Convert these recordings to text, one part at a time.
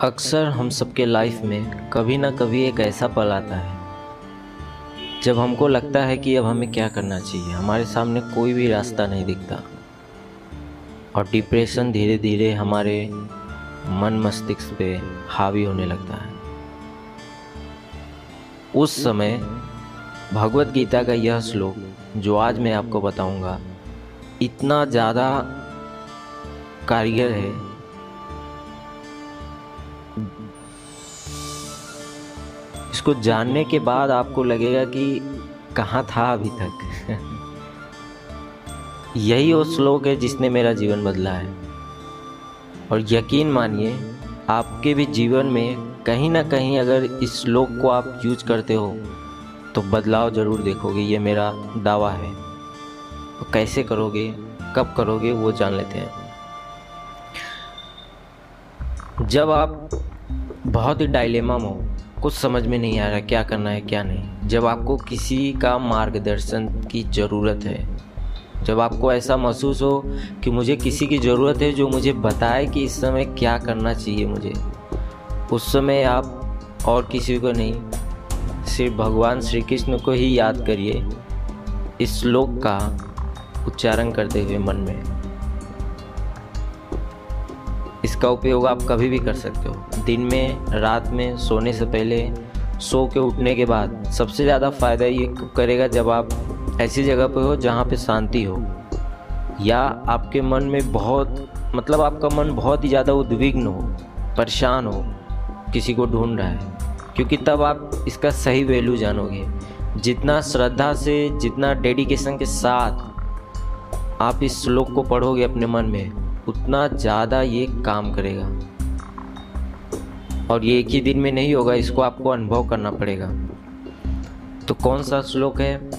अक्सर हम सबके लाइफ में कभी ना कभी एक ऐसा पल आता है, जब हमको लगता है कि अब हमें क्या करना चाहिए। हमारे सामने कोई भी रास्ता नहीं दिखता। और डिप्रेशन धीरे धीरे हमारे मन मस्तिष्क पे हावी होने लगता है। उस समय भगवत गीता का यह श्लोक, जो आज मैं आपको बताऊँगा, इतना ज़्यादा कारीगर है इसको जानने के बाद आपको लगेगा कि कहाँ था अभी तक। यही वो श्लोक है जिसने मेरा जीवन बदला है। और यकीन मानिए, आपके भी जीवन में कहीं ना कहीं अगर इस श्लोक को आप यूज़ करते हो तो बदलाव ज़रूर देखोगे। ये मेरा दावा है। तो कैसे करोगे, कब करोगे, वो जान लेते हैं। जब आप बहुत ही डायलेमा में हो। कुछ समझ में नहीं आ रहा क्या करना है, क्या नहीं। जब आपको किसी का मार्गदर्शन की ज़रूरत है, जब आपको ऐसा महसूस हो कि मुझे किसी की ज़रूरत है जो मुझे बताए कि इस समय क्या करना चाहिए मुझे, उस समय आप और किसी को नहीं, सिर्फ़ भगवान श्री कृष्ण को ही याद करिए इस श्लोक का उच्चारण करते हुए मन में। इसका उपयोग आप कभी भी कर सकते हो। दिन में, रात में, सोने से पहले, सो के उठने के बाद सबसे ज़्यादा फ़ायदा ये करेगा जब आप ऐसी जगह पर हो जहाँ पे शांति हो। या आपके मन में बहुत मतलब आपका मन बहुत ही ज़्यादा उद्विग्न हो, परेशान हो, किसी को ढूंढ रहा है, क्योंकि तब आप इसका सही वैल्यू जानोगे। जितना श्रद्धा से, जितना डेडिकेशन के साथ आप इस श्लोक को पढ़ोगे अपने मन में उतना ज़्यादा ये काम करेगा। और ये एक ही दिन में नहीं होगा, इसको आपको अनुभव करना पड़ेगा। तो कौन सा श्लोक है?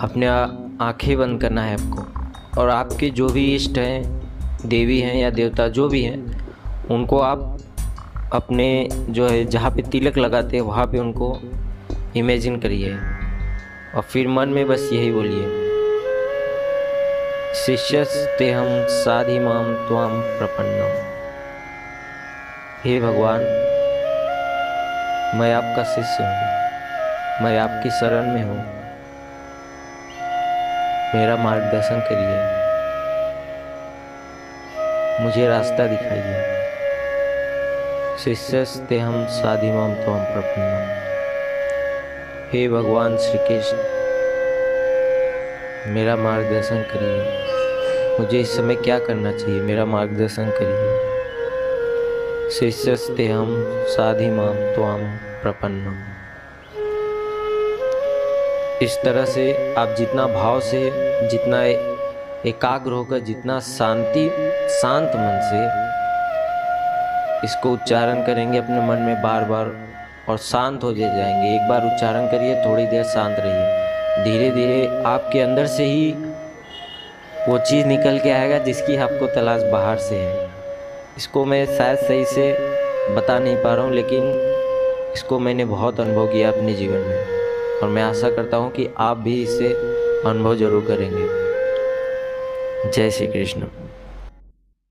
अपने आँखें बंद करना है आपको। और आपके जो भी इष्ट हैं, देवी हैं या देवता जो भी हैं, उनको आप अपने जो है, जहाँ पे तिलक लगाते हैं, वहाँ पे उनको इमेजिन करिए। और फिर मन में बस यही बोलिए। शिष्यस्तेहम साधिमाम त्वाम प्रपन्नम। हे भगवान, मैं आपका शिष्य हूँ। मैं आपकी शरण में हूँ। मेरा मार्गदर्शन करिए। मुझे रास्ता दिखाइए। शिष्यस्ते हम साधिमाम त्वाम प्रपन्नम। हे भगवान श्री कृष्ण मेरा मार्गदर्शन करिए। मुझे इस समय क्या करना चाहिए? मेरा मार्गदर्शन करिए। शिष्यस्ते हम, साधि माम त्वाम प्रपन्नम। इस तरह से आप जितना भाव से, जितना एकाग्र होकर, जितना शांति, शांत मन से इसको उच्चारण करेंगे, अपने मन में बार बार और शांत हो जाएँगे। एक बार उच्चारण करिए, थोड़ी देर शांत रहिए। धीरे धीरे आपके अंदर से ही वो चीज़ निकल के आएगा जिसकी आपको तलाश बाहर से है। इसको मैं शायद सही से बता नहीं पा रहा हूँ, लेकिन इसको मैंने बहुत अनुभव किया अपने जीवन में। और मैं आशा करता हूँ कि आप भी इसे अनुभव ज़रूर करेंगे। जय श्री कृष्ण।